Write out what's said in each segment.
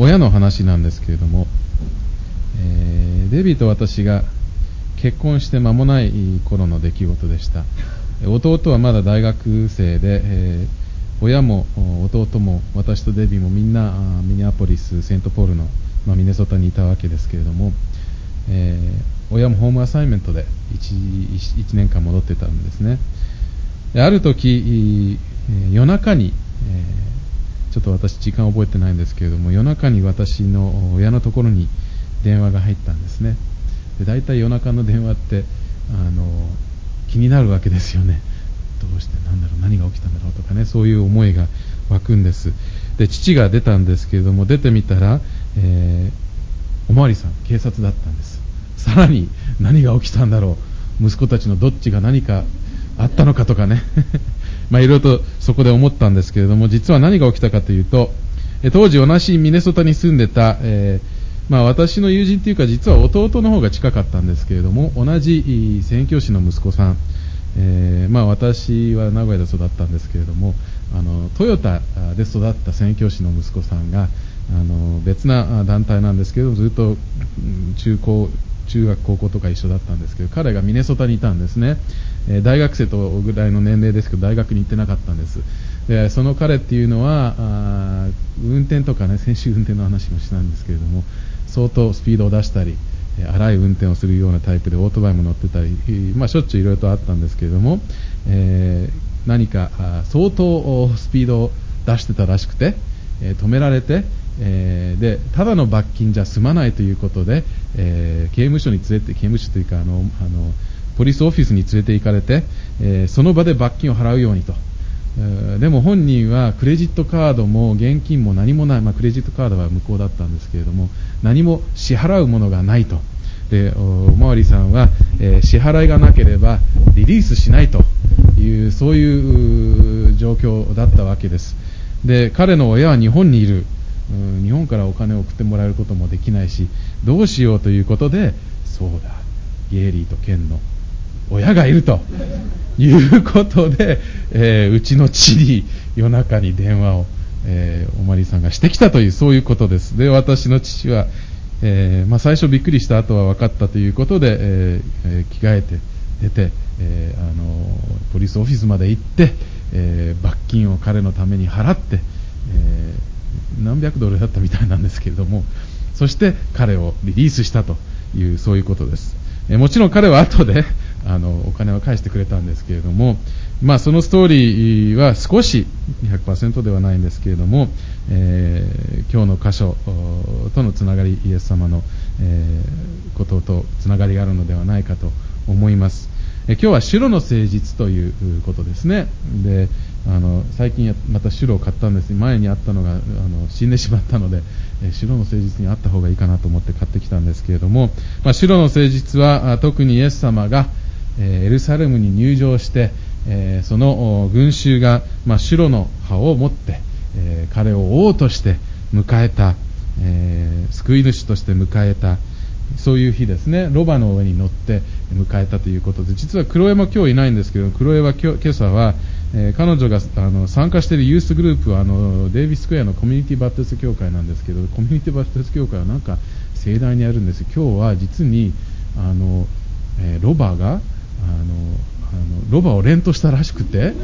親の話なんですけれども、えー、デビーと私が結婚して間もない頃の出来事でした。弟はまだ大学生で、えー、親も弟も私とデビーもみんなミニアポリス、セントポールの、まあ、ミネソタにいたわけですけれども、えー、親もホームアサイメントで 1, 1年間戻ってたんですね。ある時、夜中に、え、ちょっと私時間覚えてないんですけれども、夜中に私の親のところに電話が入ったんですね。で大体夜中の電話ってあの気になるわけですよね。どうしてなんだろう何が起きたんだろうとかねそういう思いが湧くんですで父が出たんですけれども出てみたら、えー、おまわりさん警察だったんですさらに何が起きたんだろう息子たちのどっちが何かあったのかとかねまあいろいろとそこで思ったんですけれども実は何が起きたかというと当時同じミネソタに住んでた、えーまあ、私の友人というか実は弟の方が近かったんですけれども同じ宣教師の息子さん、えー、まあ、私は名古屋で育ったんですけれどもあのトヨタで育った宣教師の息子さんがあの別な団体なんですけどずっと中高中学高校とか一緒だったんですけど彼がミネソタにいたんですね、え、大学生とぐらいの年齢ですけど大学に行ってなかったんです。でその彼っていうのは運転とかね先週運転の話もしたんですけれども相当スピードを出したり荒い運転をするようなタイプでオートバイも乗ってたり、まあ、しょっちゅういろいろとあったんですけれども、えー、何か相当スピードを出してたらしくて、え、止められて、えー、でただの罰金じゃ済まないということで、え刑務所に連れて刑務所というかあのあのポリスオフィスに連れて行かれて、えその場で罰金を払うようにと。でも本人はクレジットカードも現金も何もない、まあ、クレジットカードは無効だったんですけれども何も支払うものがないとでおまわりさんは、え、支払いがなければリリースしないというそういう状況だったわけですで彼の親は日本にいる日本からお金を送ってもらえることもできないしどうしようということでそうだゲイリーとケンの親がいると いうことで、えー、うちの父に夜中に電話を、えー、おまりさんがしてきたという、そういうことです。で、私の父は、えー、まあ、最初びっくりした後は分かったということで、えー、着替えて出て、えあのポリスオフィスまで行って、え罰金を彼のために払って、え何百ドルだったみたいなんですけれども、そして彼をリリースしたという、そういうことです。えもちろん彼は後であのお金を返してくれたんですけれども、まあ、そのストーリーは少し100%ではないんですけれども、えー、今日の箇所とのつながりイエス様の、えー、こととつながりがあるのではないかと思います。え今日は白の誠実ということですね。であの最近また白を買ったんです前にあったのがあの死んでしまったので、え白の誠実にあった方がいいかなと思って買ってきたんですけれども、まあ、白の誠実は特にイエス様が、えエルサレムに入場して、えその群衆が、ま、白の葉を持って、え彼を王として迎えた、え救い主として迎えたそういう日ですね。ロバの上に乗って迎えたということで実は黒江も今日いないんですけど黒江は今朝は、えー、彼女があの参加しているユースグループはあのデイビスクエアのコミュニティバッテス協会なんですけどコミュニティバッテス協会はなんか盛大にやるんです。今日は実にあの、えー、ロバがあのあのロバを連投したらしくて、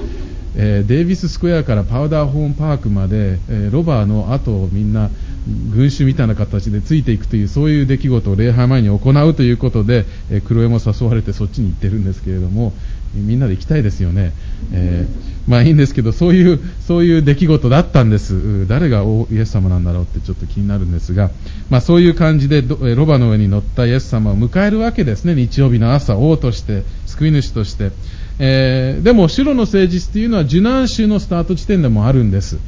えー、デイビススクエアからパウダーホーンパークまで、え、ロバの後をみんな群衆みたいな形でついていくというそういう出来事を礼拝前に行うということで、えー、黒江も誘われてそっちに行ってるんですけれどもみんなで行きたいですよね、えー、まあいいんですけどそういうそういう出来事だったんです。誰がイエス様なんだろうってちょっと気になるんですが、まあ、そういう感じでロバの上に乗ったイエス様を迎えるわけですね。日曜日の朝王として救い主として、えー、でも白の誠実というのは受難週のスタート地点でもあるんです。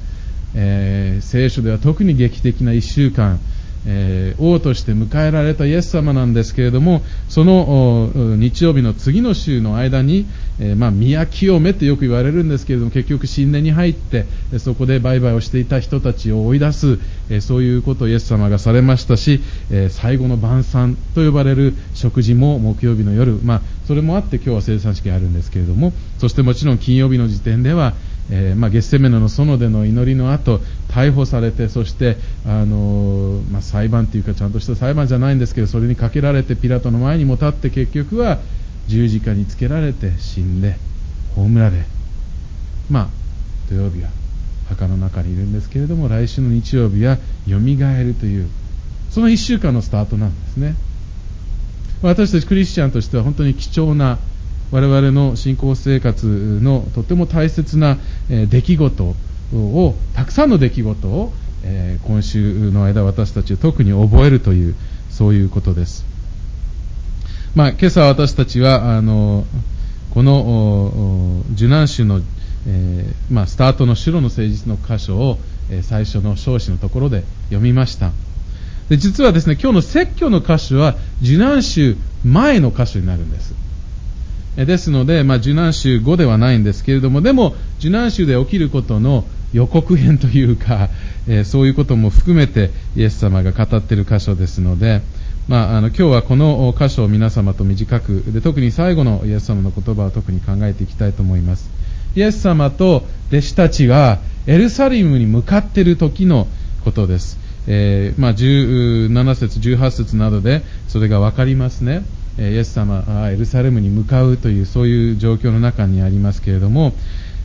えー、聖書では特に劇的な1週間、えー、王として迎えられたイエス様なんですけれどもその日曜日の次の週の間に、えー、まあ、宮清めとよく言われるんですけれども結局新年に入ってそこで売買をしていた人たちを追い出す、えそういうことをイエス様がされましたし、え最後の晩餐と呼ばれる食事も木曜日の夜、まあ、それもあって今日は生産式があるんですけれどもそしてもちろん金曜日の時点ではえー、まあ、ゲッセメナの園での祈りの後逮捕されてそして、あのまあ、裁判というかちゃんとした裁判じゃないんですけどそれにかけられてピラトの前にも立って結局は十字架につけられて死んで葬られまあ土曜日は墓の中にいるんですけれども来週の日曜日はよみがえるというその1週間のスタートなんですね。私たちクリスチャンとしては本当に貴重な我々の信仰生活のとても大切な出来事をたくさんの出来事を今週の間私たちは特に覚えるというそういうことです、まあ、今朝私たちはあのこの受難週の、えー、まあ、スタートの白の誠実の箇所を、え最初の少子のところで読みました。で実はですね今日の説教の箇所は受難週前の箇所になるんです。ですので、まあ、受難週5ではないんですけれども、でも、受難週で起きることの予告編というか、えー、そういうことも含めて、イエス様が語っている箇所ですので、まあ、あの今日はこの箇所を皆様と短くで、特に最後のイエス様の言葉を特に考えていきたいと思います。イエス様と弟子たちがエルサレムに向かっている時のことです。えー、まあ、17節、18節などでそれがわかりますね。イエス様はエルサレムに向かうというそういう状況の中にありますけれども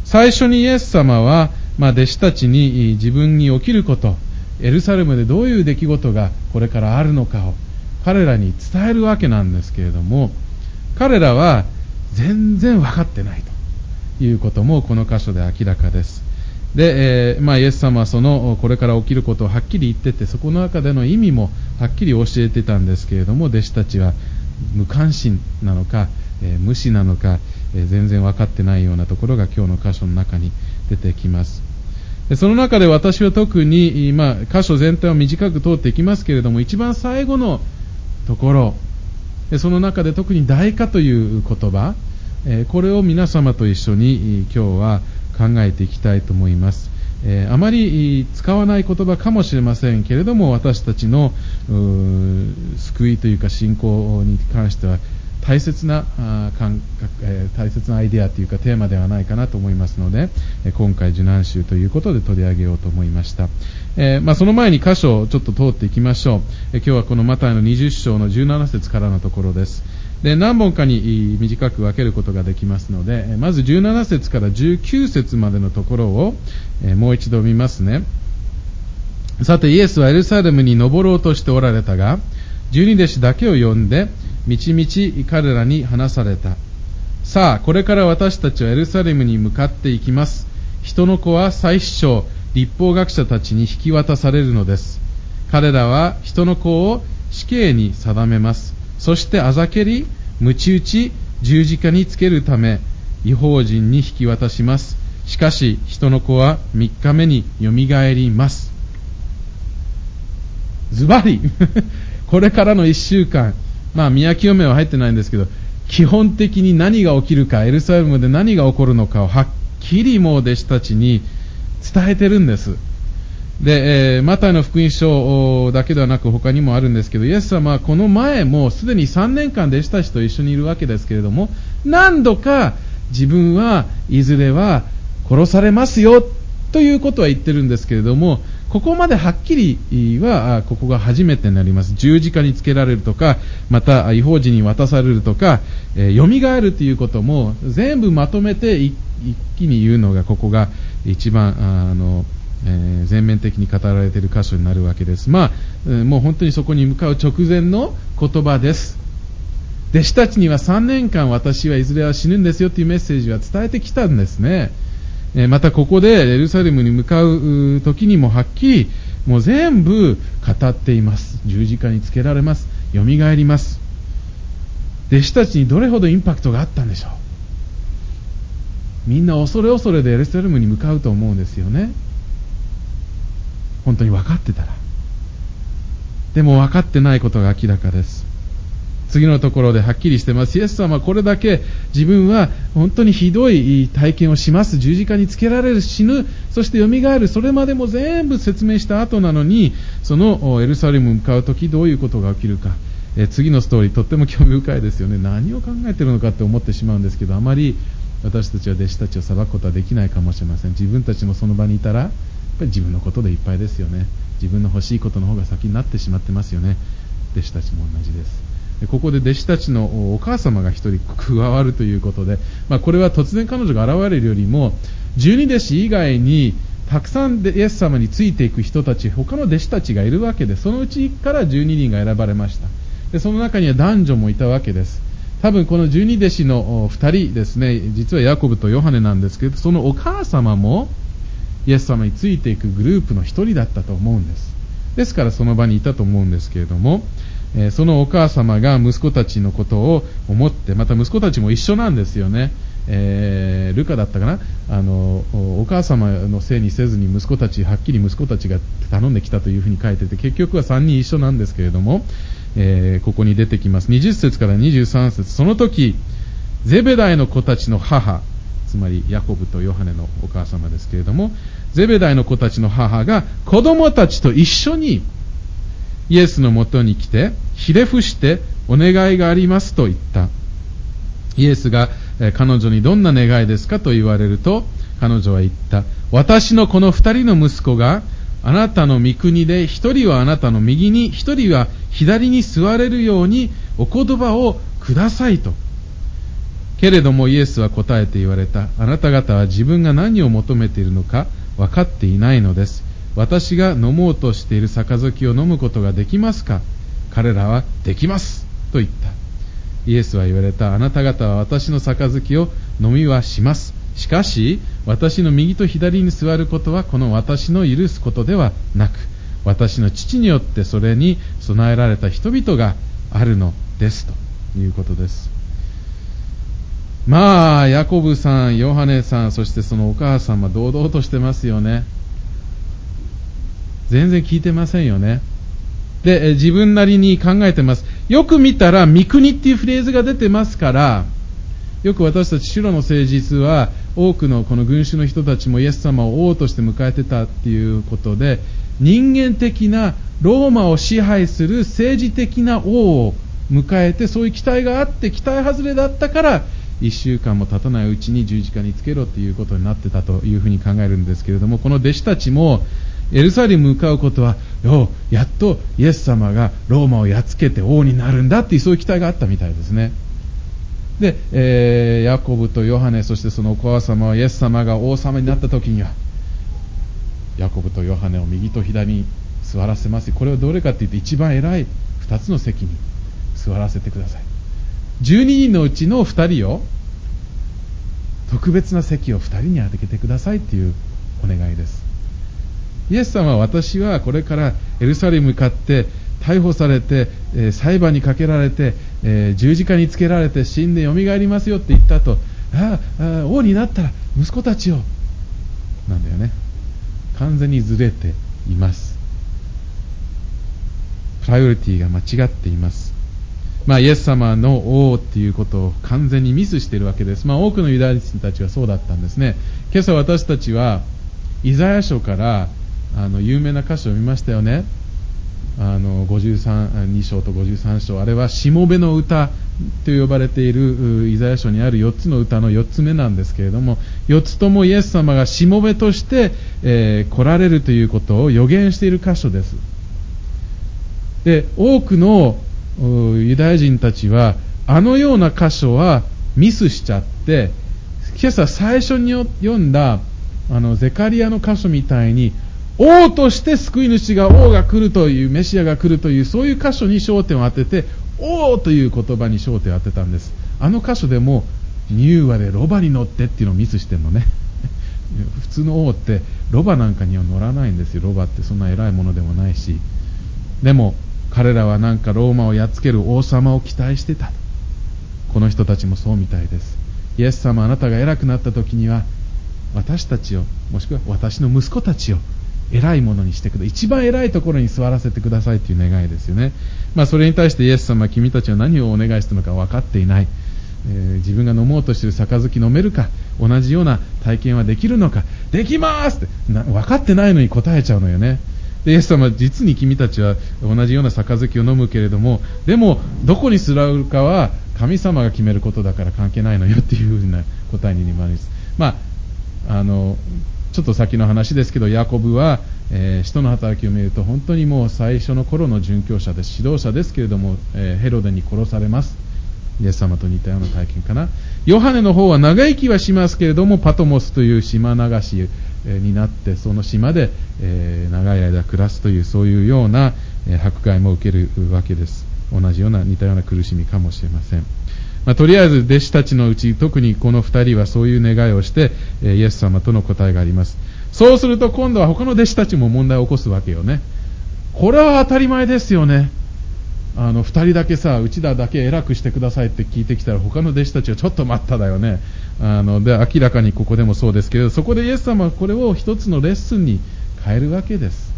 最初にイエス様は、まあ、弟子たちに自分に起きることエルサレムでどういう出来事がこれからあるのかを彼らに伝えるわけなんですけれども彼らは全然分かってないということもこの箇所で明らかです。で、えー、まあ、イエス様はそのこれから起きることをはっきり言っててそこの中での意味もはっきり教えてたんですけれども弟子たちは無関心なのか、えー、無視なのか、えー、全然分かってないようなところが今日の箇所の中に出てきます。でその中で私は特に、まあ、箇所全体を短く通っていきますけれども、一番最後のところ、その中で特に代価という言葉、これを皆様と一緒に今日は考えていきたいと思います。えー、あまり使わない言葉かもしれませんけれども私たちの救いというか信仰に関しては大切な感覚、えー、大切なアイデアというかテーマではないかなと思いますので、え、今回受難集ということで取り上げようと思いました、えー、まあ、その前に箇所をちょっと通っていきましょう、え今日はこのマタイの20章の17節からのところです。で何本かに短く分けることができますのでまず17節から19節までのところをもう一度見ますね。さてイエスはエルサレムに登ろうとしておられたが十二弟子だけを呼んでみちみち彼らに話された。さあこれから私たちはエルサレムに向かっていきます。人の子は最首長立法学者たちに引き渡されるのです。彼らは人の子を死刑に定めます。そしてあざけり、鞭打ち、十字架につけるため、違法人に引き渡します。しかし、人の子は3日目によみがえります。ズバリ これからの1週間、まあ、宮清めは入ってないんですけど、基本的に何が起きるか、エルサレムで何が起こるのかをはっきりもう弟子たちに伝えてるんです。で、えー、マタイの福音書だけではなく他にもあるんですけど、イエス様はこの前もすでに3年間弟子たちと一緒にいるわけですけれども、何度か自分はいずれは殺されますよということは言ってるんですけれども、ここまではっきりは、ここが初めてになります。十字架につけられるとか、また違法人に渡されるとか、えー、蘇るということも全部まとめて一気に言うのがここが一番、あの、えー、全面的に語られている箇所になるわけです。まあ、もう本当にそこに向かう直前の言葉です。弟子たちには3年間私はいずれは死ぬんですよというメッセージは伝えてきたんですね。えー、またここでエルサレムに向かう時にもはっきりもう全部語っています。十字架につけられます。蘇ります。弟子たちにどれほどインパクトがあったんでしょう。みんな恐れ恐れでエルサレムに向かうと思うんですよね。本当に分かってたらでも分かってないことが明らかです次のところではっきりしてます。イエス様はこれだけ自分は本当にひどい体験をします。十字架につけられる、死ぬ、そして蘇る、それまでも全部説明した後なのに、そのエルサレムに向かう時どういうことが起きるか。え次のストーリーとっても興味深いですよね。何を考えてるのかって思ってしまうんですけど、あまり私たちは弟子たちを裁くことはできないかもしれません。自分たちもその場にいたら、ぱり自分のことでいっぱいですよね。自分の欲しいことの方が先になってしまってますよね。弟子たちも同じです。でここで弟子たちのお母様が一人加わるということで、まあ、これは突然彼女が現れるよりも十二弟子以外にたくさんイエス様についていく人たち他の弟子たちがいるわけでそのうちから12人が選ばれました。でその中には男女もいたわけです。多分この十二弟子の2人ですね実はヤコブとヨハネなんですけどそのお母様もイエス様についていくグループの1人だったと思うんです。ですからその場にいたと思うんですけれどもえそのお母様が息子たちのことを思って、また息子たちも一緒なんですよね。えー、ルカだったかな？あのお母様のせいにせずに息子たちはっきり息子たちが頼んできたというふうに書いてて結局は3人一緒なんですけれども、えー、ここに出てきます。20節から23節。その時ゼベダイの子たちの母つまりヤコブとヨハネのお母様ですけれどもゼベダイの子たちの母が子供たちと一緒にイエスのもとに来て、ひれ伏してお願いがありますと言った。イエスが彼女にどんな願いですかと言われると、彼女は言った。私のこの二人の息子があなたの御国で一人はあなたの右に、一人は左に座れるようにお言葉をくださいと。けれどもイエスは答えて言われた。あなた方は自分が何を求めているのか分かっていないのです。私が飲もうとしている杯を飲むことができますか？彼らはできます。と言った。イエスは言われた。あなた方は私の杯を飲みはします。しかし私の右と左に座ることはこの私の許すことではなく私の父によってそれに備えられた人々があるのです。ということです。まあヤコブさんヨハネさんそしてそのお母さんは堂々としてますよね全然聞いてませんよね。で、自分なりに考えてます。よく見たら、三国っていうフレーズが出てますから、よく私たち白の誠実は、多くのこの群衆の人たちもイエス様を王として迎えてたっていうことで、人間的なローマを支配する政治的な王を迎えて、そういう期待があって、期待外れだったから、1週間も経たないうちに十字架につけろということになってたというふうに考えるんですけれども、この弟子たちも、エルサレムに向かうことは、よやっとイエス様がローマをやっつけて王になるんだっていうそういう期待があったみたいですね。で、えー、ヤコブとヨハネ、そしてそのお母様はイエス様が王様になった時には、ヤコブとヨハネを右と左に座らせます。これはどれかっていうと一番偉い2つの席に座らせてください。12人のうちの2人を、特別な席を2人に当ててくださいっていうお願いです。イエス様は私はこれからエルサレムに向かって逮捕されて、えー、裁判にかけられて、えー、十字架につけられて死んでよみがえりますよって言ったとああ王になったら息子たちを。なんだよね。完全にずれています。プライオリティが間違っています。まあ、イエス様の王っていうことを完全にミスしているわけです。まあ、多くのユダヤ人たちはそうだったんですね。今朝私たちは、イザヤ書からあの有名な歌詞を見ましたよね。あの53章と53章あれはしもべの歌と呼ばれているイザヤ書にある4つの歌の4つ目なんですけれども4つともイエス様がしもべとして、えー、来られるということを予言している箇所ですで多くのユダヤ人たちはあのような箇所はミスしちゃって今朝最初に読んだあのゼカリアの箇所みたいに王として救い主が王が来るというメシアが来るというそういう箇所に焦点を当てて王という言葉に焦点を当てたんです。あの箇所でも乳羽でロバに乗ってっていうのをミスしてんのね。普通の王ってロバなんかには乗らないんですよ。ロバってそんな偉いものでもないし。でも彼らはなんかローマをやっつける王様を期待してたこの人たちもそうみたいですイエス様あなたが偉くなった時には私たちをもしくは私の息子たちを偉いものにしてください。一番偉いところに座らせてくださいという願いですよね。まあ、それに対してイエス様君たちは何をお願いしたのか分かっていない。えー、自分が飲もうとしている杯飲めるか、同じような体験はできるのか、できますって分かってないのに答えちゃうのよね。で、イエス様実に君たちは同じような杯を飲むけれども、でも、どこに座るかは神様が決めることだから関係ないのよっていうふうな答えになります。まあ、あの、ちょっと先の話ですけど、ヤコブは、えー、使徒の働きを見ると本当にもう最初の頃の殉教者で、指導者ですけれども、えー、ヘロデに殺されます。イエス様と似たような体験かな。ヨハネの方は長生きはしますけれども、パトモスという島流しになって、その島で、え、長い間暮らすという、そういうような、え迫害も受けるわけです。同じような、似たような苦しみかもしれません。まあ、とりあえず弟子たちのうち、特にこの二人はそういう願いをして、えイエス様との答えがあります。そうすると今度は他の弟子たちも問題を起こすわけよね。これは当たり前ですよね。あの、二人だけさ、うちだだけ偉くしてくださいって聞いてきたら、他の弟子たちはちょっと待っただよね。あの、で、明らかにここでもそうですけど、そこでイエス様はこれを一つのレッスンに変えるわけです。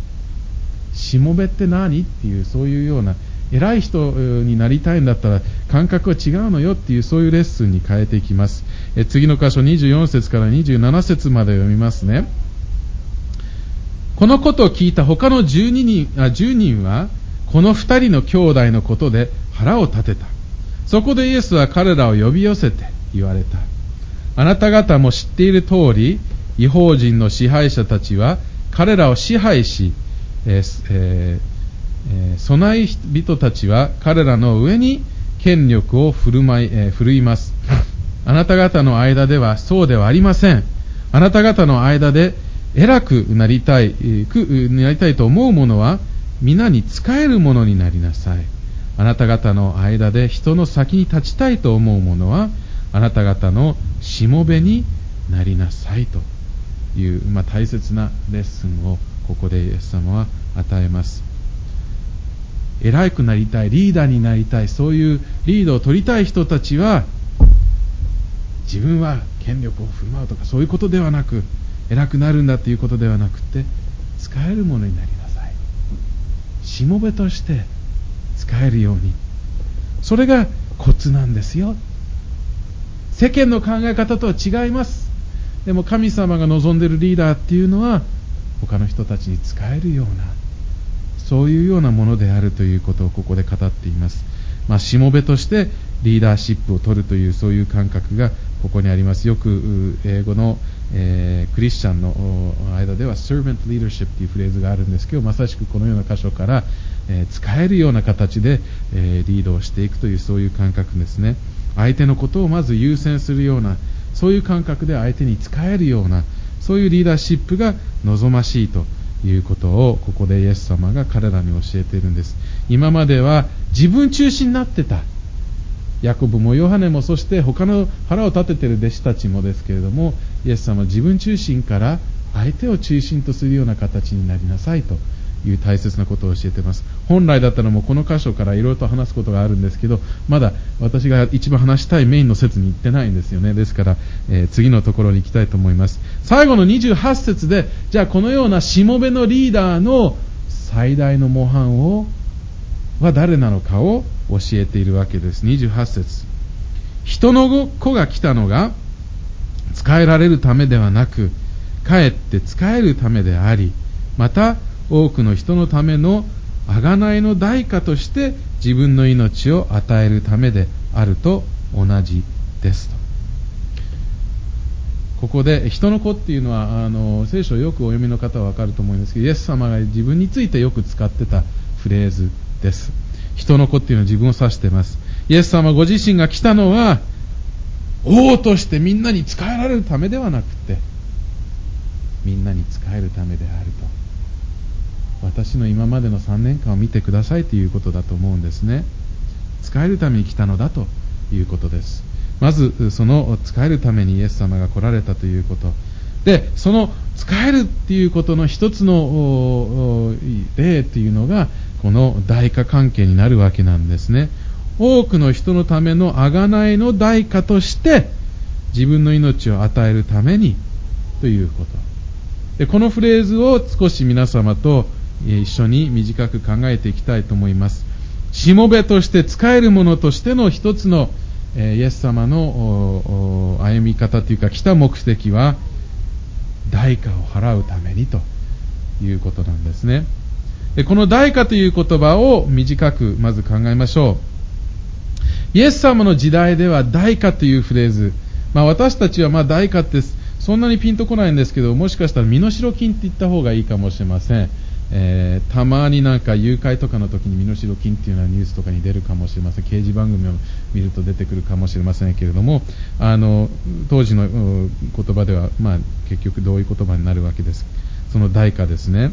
しもべって何？っていう、そういうような、偉い人になりたいんだったら、感覚は違うのよっていう、そういうレッスンに変えていきます。え次の箇所24節から27節まで読みますね。このことを聞いた他の12人あ10人は、この2人の兄弟のことで腹を立てた。そこでイエスは彼らを呼び寄せて言われた。あなた方も知っている通り、違法人の支配者たちは彼らを支配し、えーえー、備え人たちは彼らの上に権力を振る舞い、えー、振るいます。あなた方の間ではそうではありません。あなた方の間で偉くなりたい、くなりたいと思う者は、皆に仕える者になりなさい。あなた方の間で人の先に立ちたいと思う者は、あなた方のしもべになりなさいという、まあ、大切なレッスンをここでイエス様は与えます。偉くなりたい、リーダーになりたい、そういうリードを取りたい人たちは、自分は権力を振る舞うとかそういうことではなく、偉くなるんだということではなくて使えるものになりなさい。しもべとして使えるように。それがコツなんですよ。世間の考え方とは違います。でも神様が望んでいるリーダーっていうのは他の人たちに使えるようなそういうようなものであるということをここで語っています。まあ、しもべとしてリーダーシップを取るというそういう感覚がここにあります。よく英語の、えー、クリスチャンの間では servant leadership というフレーズがあるんですけどまさしくこのような箇所から、えー、使えるような形で、えー、リードをしていくというそういう感覚ですね。相手のことをまず優先するようなそういう感覚で相手に使えるようなそういうリーダーシップが望ましいということをここでイエス様が彼らに教えているんです。今までは自分中心になってた。ヤコブもヨハネもそして他の腹を立てている弟子たちもですけれどもイエス様は自分中心から相手を中心とするような形になりなさいという大切なことを教えています。本来だったらもうこの箇所からいろいろと話すことがあるんですけどまだ私が一番話したいメインの説に行ってないんですよね。ですから、えー、次のところに行きたいと思います。最後の28節でじゃあこのようなしもべのリーダーの最大の模範をは誰なのかを教えているわけです。28節。人の子が来たのが使えられるためではなくかえって使えるためでありまた多くの人のための贖いの代価として自分の命を与えるためであると同じですと。ここで人の子っていうのはあの聖書をよくお読みの方はわかると思うんですけどイエス様が自分についてよく使ってたフレーズです。人の子っていうのは自分を指してます。イエス様ご自身が来たのは王としてみんなに仕えられるためではなくてみんなに仕えるためであると。私の今までの3年間を見てくださいということだと思うんですね。使えるために来たのだということです。まずその使えるためにイエス様が来られたということ。でその使えるっていうことの一つの例っていうのがこの代価関係になるわけなんですね。多くの人のための贖いの代価として自分の命を与えるためにということ。でこのフレーズを少し皆様と一緒に短く考えていきたいと思います。しもべとして使えるものとしての一つのイエス様の歩み方というか来た目的は代価を払うためにということなんですね。この代価という言葉を短くまず考えましょう。イエス様の時代では代価というフレーズ、まあ、私たちはま代価ってそんなにピンとこないんですけど、もしかしたら身代金って言った方がいいかもしれません。えー、たまになんか誘拐とかの時に身代金っていうのはニュースとかに出るかもしれません。刑事番組を見ると出てくるかもしれませんけれども、あの、当時の言葉では、まあ、結局どういう言葉になるわけです。その代価ですね。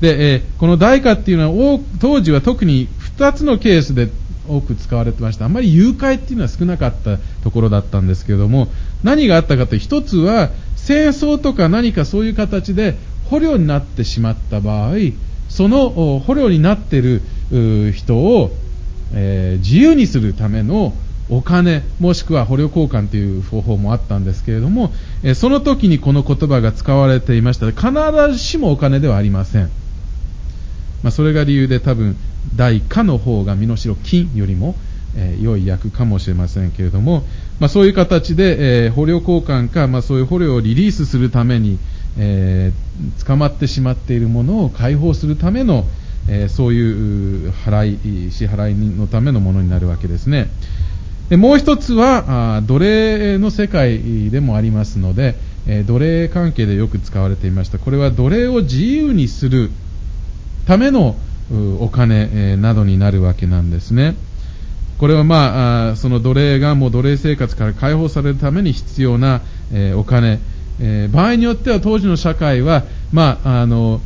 で、えー、この代価っていうのは、当時は特に2つのケースで多く使われてました。あんまり誘拐っていうのは少なかったところだったんですけれども、何があったかという一つは、戦争とか何かそういう形で捕虜になってしまった場合、その捕虜になっている人を、えー、自由にするためのお金、もしくは捕虜交換という方法もあったんですけれども、えその時にこの言葉が使われていました必ずしもお金ではありません。まあ、それが理由で多分、代価の方が身代金よりも、えー、良い役かもしれませんけれども、まあ、そういう形で、えー、捕虜交換か、まあ、そういう捕虜をリリースするために、えー、捕まってしまっているものを解放するための、えそういう払い、支払いのためのものになるわけですね。でもう一つはあ奴隷の世界でもありますので、え奴隷関係でよく使われていました。これは奴隷を自由にするためのお金などになるわけなんですね。これはまあ、その奴隷がもう奴隷生活から解放されるために必要な、えお金、え場合によっては当時の社会は、まあ、あの、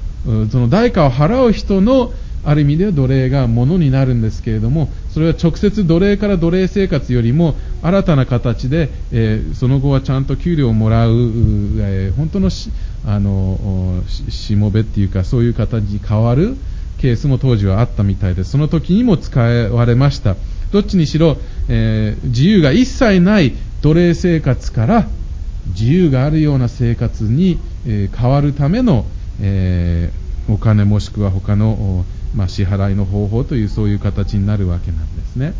その代価を払う人のある意味では奴隷がものになるんですけれども、それは直接奴隷から奴隷生活よりも新たな形で、えー、その後はちゃんと給料をもらう、えー、本当のしあのしもべっていうか、そういう形に変わるケースも当時はあったみたいです。その時にも使われました。どっちにしろ、えー、自由が一切ない奴隷生活から自由があるような生活に、え、変わるための、え、お金もしくは他の、まあ、支払いの方法というそういう形になるわけなんですね。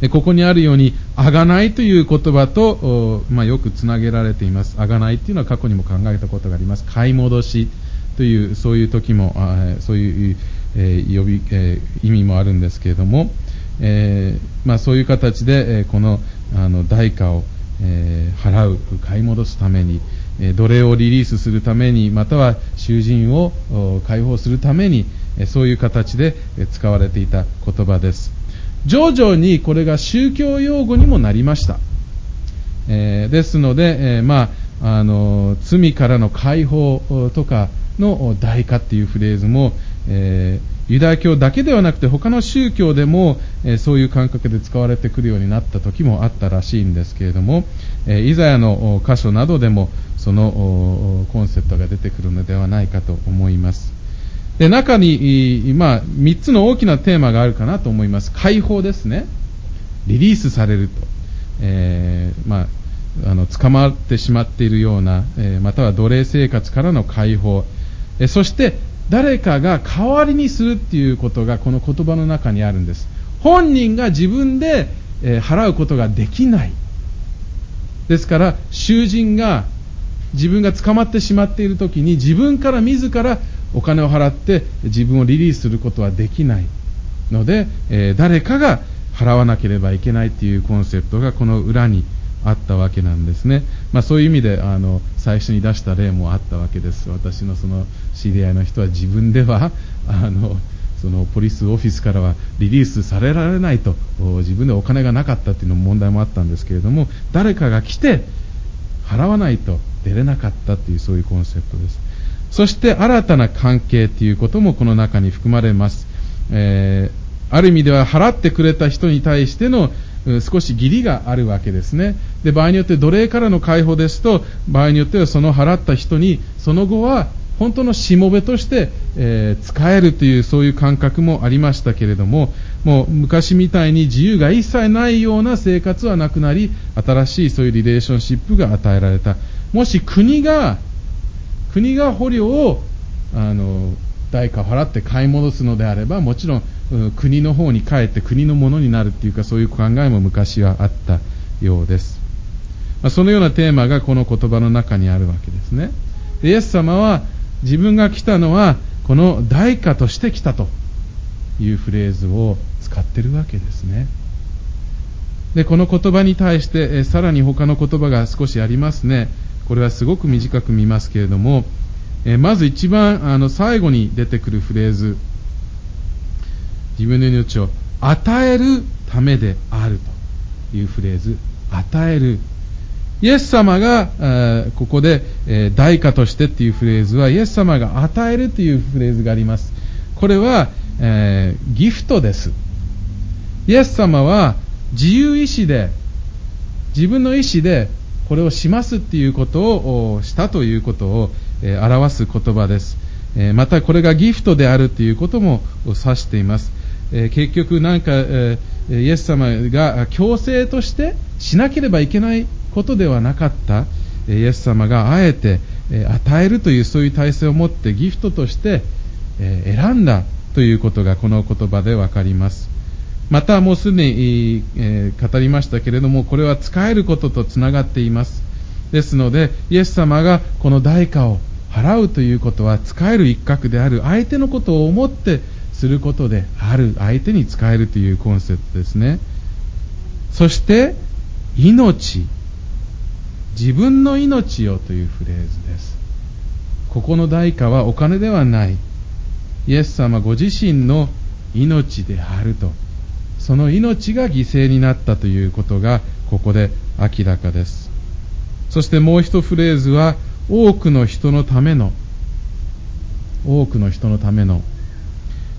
でここにあるように、あがないという言葉と、まあ、よくつなげられています。あがないというのは過去にも考えたことがあります。買い戻しという、そういう時も、そういう、えー、呼び、えー、意味もあるんですけれども、えー、まあ、そういう形で、えこのあの代価を、え払う、買い戻すために、え奴隷をリリースするために、または囚人を解放するために、えそういう形で使われていた言葉です。徐々にこれが宗教用語にもなりました。えですので、えまあ、あの罪からの解放とかの代価っていうフレーズも、えー、ユダヤ教だけではなくて他の宗教でも、えー、そういう感覚で使われてくるようになった時もあったらしいんですけれども、えー、イザヤの箇所などでもそのコンセプトが出てくるのではないかと思います。で中に、まあ、3つの大きなテーマがあるかなと思います。解放ですね。リリースされると。え、まあ、あの捕まってしまっているような、え、または奴隷生活からの解放、えそして誰かが代わりにするっていうことがこの言葉の中にあるんです。本人が自分で、え払うことができない。ですから囚人が自分が捕まってしまっている時に自分から自らお金を払って自分をリリースすることはできない。ので、え、誰かが払わなければいけないというコンセプトがこの裏にあったわけなんですね。まあ、そういう意味であの最初に出した例もあったわけです。私のその知り合いの人は自分ではあのそのポリスオフィスからはリリースされられないと自分でお金がなかったっいうのも問題もあったんですけれども誰かが来て払わないと出れなかったっていうそういうコンセプトですそして新たな関係ということもこの中に含まれます、えー、ある意味では払ってくれた人に対しての少し義理があるわけですね。で、場合によって奴隷からの解放ですと、場合によってはその払った人に、その後は本当のしもべとして、えー、使えるというそういう感覚もありましたけれども、もう昔みたいに自由が一切ないような生活はなくなり、新しいそういうリレーションシップが与えられた。もし国が、国が捕虜を、あの、代価を払って買い戻すのであれば、もちろん国の方に帰って国のものになるっていうかそういう考えも昔はあったようです。まあ、そのようなテーマがこの言葉の中にあるわけですね。イエス様は自分が来たのはこの代価として来たというフレーズを使ってるわけですね。で、この言葉に対して、えさらに他の言葉が少しありますね。これはすごく短く見ますけれども、えまず一番あの最後に出てくるフレーズ、自分の命を与えるためであるというフレーズ、与える。イエス様が、ここで、え代価としてっていうフレーズは、イエス様が与えるというフレーズがあります。これは、えー、ギフトです。イエス様は自由意志で、自分の意志でこれをしますっていうことをしたということを、え、表す言葉です。え、またこれがギフトであるということも指しています。え結局なんか、えイエス様が強制としてしなければいけないことではなかったえ、イエス様があえて、え与えるというそういう体制を持ってギフトとして、え選んだということがこの言葉でわかります。またもうすでに、え、語りましたけれども、これは使えることとつながっています。ですので、イエス様がこの代価を払うということは、使える一角である相手のことを思ってすることである相手に使えるというコンセプトですね。そして、命。自分の命をというフレーズです。ここの代価はお金ではない。イエス様ご自身の命であると。その命が犠牲になったということがここで明らかです。そしてもう一フレーズは、多くの人のための、多くの人のための、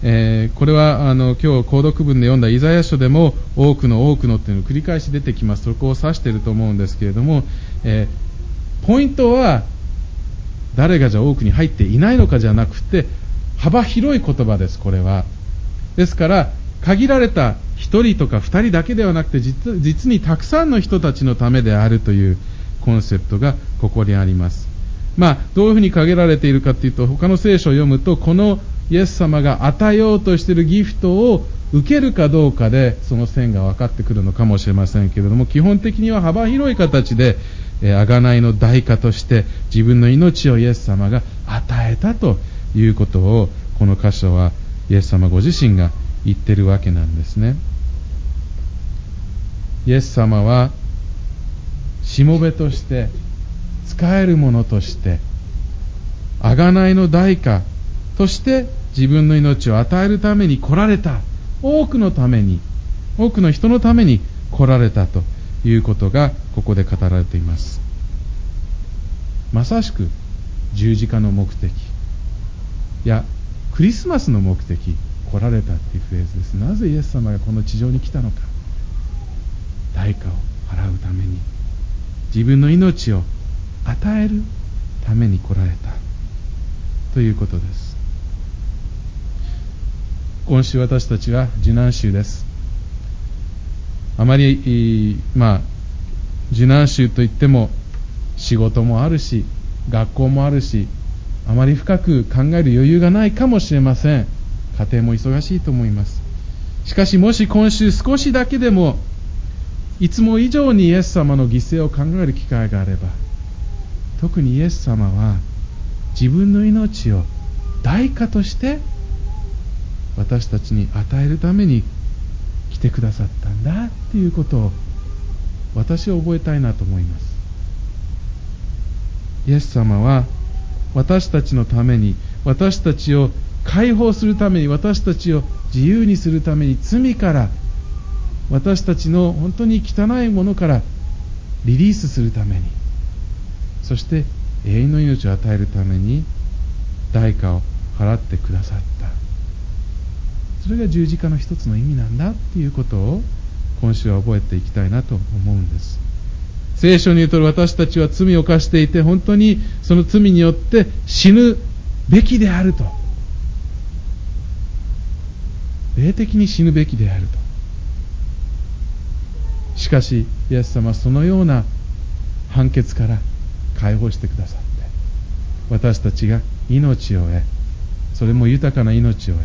えー、これはあの今日、購読文で読んだイザヤ書でも多くの多くのっていうのを繰り返し出てきます。そこを指していると思うんですけれども、えー、ポイントは誰がじゃ多くに入っていないのかじゃなくて、幅広い言葉です、これは。ですから、限られた1人とか2人だけではなくて実、実にたくさんの人たちのためであるというコンセプトがここにあります。まあ、どういうふうに限られているかというと、他の聖書を読むと、このイエス様が与えようとしているギフトを受けるかどうかで、その線が分かってくるのかもしれませんけれども、基本的には幅広い形で、えー、贖いの代価として自分の命をイエス様が与えたということを、この箇所はイエス様ご自身が言ってるわけなんですね。イエス様は、しもべとして、使えるものとして、贖いの代価として自分の命を与えるために来られた。多くのために、多くの人のために来られたということがここで語られています。まさしく十字架の目的。いや、クリスマスの目的。来られたっていうフレーズです。なぜイエス様がこの地上に来たのか。代価を払うために、自分の命を与えるために来られた。ということです。今週私たちは受難週です。あまり、まあ、受難週といっても仕事もあるし、学校もあるし、あまり深く考える余裕がないかもしれません。家庭も忙しいと思います。しかしもし今週少しだけでもいつも以上にイエス様の犠牲を考える機会があれば特にイエス様は自分の命を代価として私たちに与えるために来てくださったんだっていうことを私は覚えたいなと思います。イエス様は私たちのために私たちを解放するために私たちを自由にするために罪から私たちの本当に汚いものからリリースするためにそして永遠の命を与えるために代価を払ってくださった。それが十字架の一つの意味なんだっていうことを今週は覚えていきたいなと思うんです。聖書に言うと私たちは罪を犯していて本当にその罪によって死ぬべきであると。霊的に死ぬべきであると。しかしイエス様はそのような判決から解放してくださって私たちが命を得それも豊かな命を得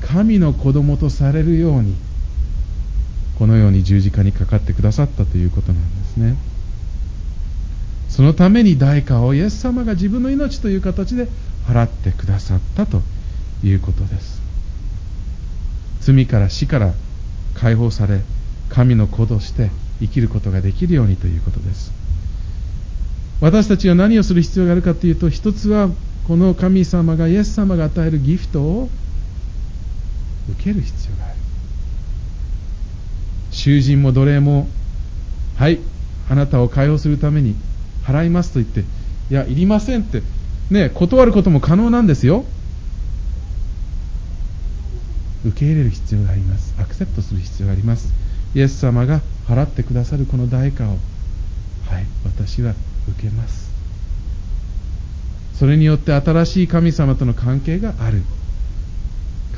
神の子供とされるようにこのように十字架にかかってくださったということなんですね。そのために代価をイエス様が自分の命という形で払ってくださったということです。罪から死から解放され神の子として生きることができるようにということです。私たちが何をする必要があるかというと、一つはこの神様が、イエス様が与えるギフトを受ける必要がある。囚人も奴隷も、はい、あなたを解放するために払いますと言って、いや、いりませんって、ね、断ることも可能なんですよ。受け入れる必要があります。アクセプトする必要があります。イエス様が払ってくださるこの代価を、はい、私は受けます。それによって新しい神様との関係がある。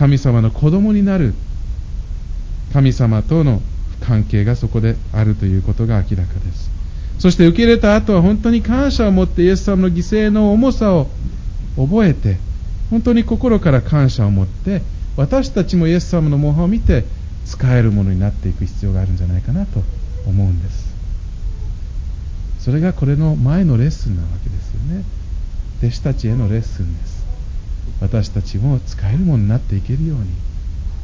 神様の子供になる神様との関係がそこであるということが明らかです。そして受け入れた後は本当に感謝を持ってイエス様の犠牲の重さを覚えて、本当に心から感謝を持って、私たちもイエス様の模範を見て使えるものになっていく必要があるんじゃないかなと思うんです。それがこれの前のレッスンなわけですよね。弟子たちへのレッスンです。私たちも使えるものになっていけるように、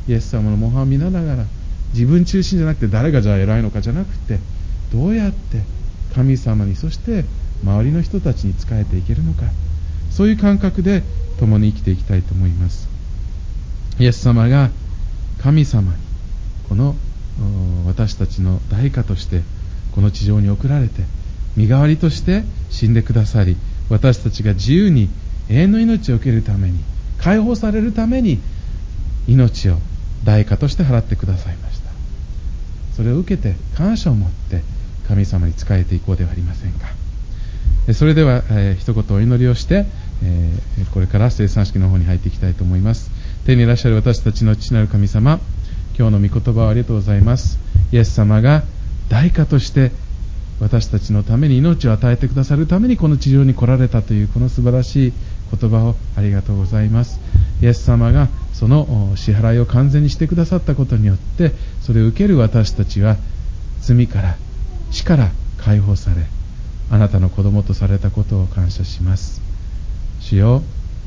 イエス様の模範を見ながら、自分中心じゃなくて誰がじゃあ偉いのかじゃなくて、どうやって神様にそして周りの人たちに仕えていけるのか。そういう感覚で共に生きていきたいと思います。イエス様が神様にこの私たちの代価としてこの地上に送られて身代わりとして死んでくださり私たちが自由に永遠の命を受けるために解放されるために命を代価として払ってくださいました。それを受けて感謝を持って神様に仕えていこうではありませんか。それでは、えー、一言お祈りをして、えー、これから生産式の方に入っていきたいと思います。天にいらっしゃる私たちの父なる神様今日の御言葉をありがとうございます。イエス様が代価として私たちのために命を与えてくださるためにこの地上に来られたというこの素晴らしい言葉をありがとうございます。イエス様がその支払いを完全にしてくださったことによってそれを受ける私たちは罪から死から解放されあなたの子供とされたことを感謝します。主よ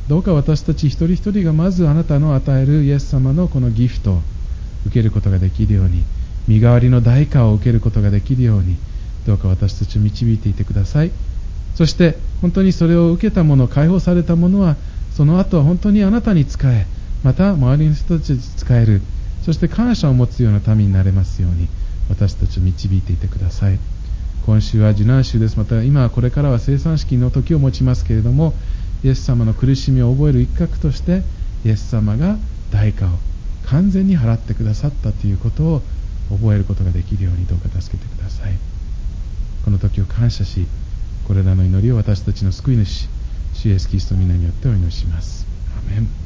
どうか私たち一人一人がまずあなたの与えるイエス様のこのギフトを受けることができるように身代わりの代価を受けることができるようにどうか私たちを導いていてください。そして本当にそれを受けた者解放された者はその後は本当にあなたに仕えまた周りの人たちに仕える。そして感謝を持つような民になれますように私たちを導いていてください。今週は受難週です。また今はこれからは生産式の時を持ちますけれどもイエス様の苦しみを覚える一角としてイエス様が代価を完全に払ってくださったということを覚えることができるようにどうか助けてください。この時を感謝しこれらの祈りを私たちの救い主主イエスキリストの皆によってお祈りします。アメン。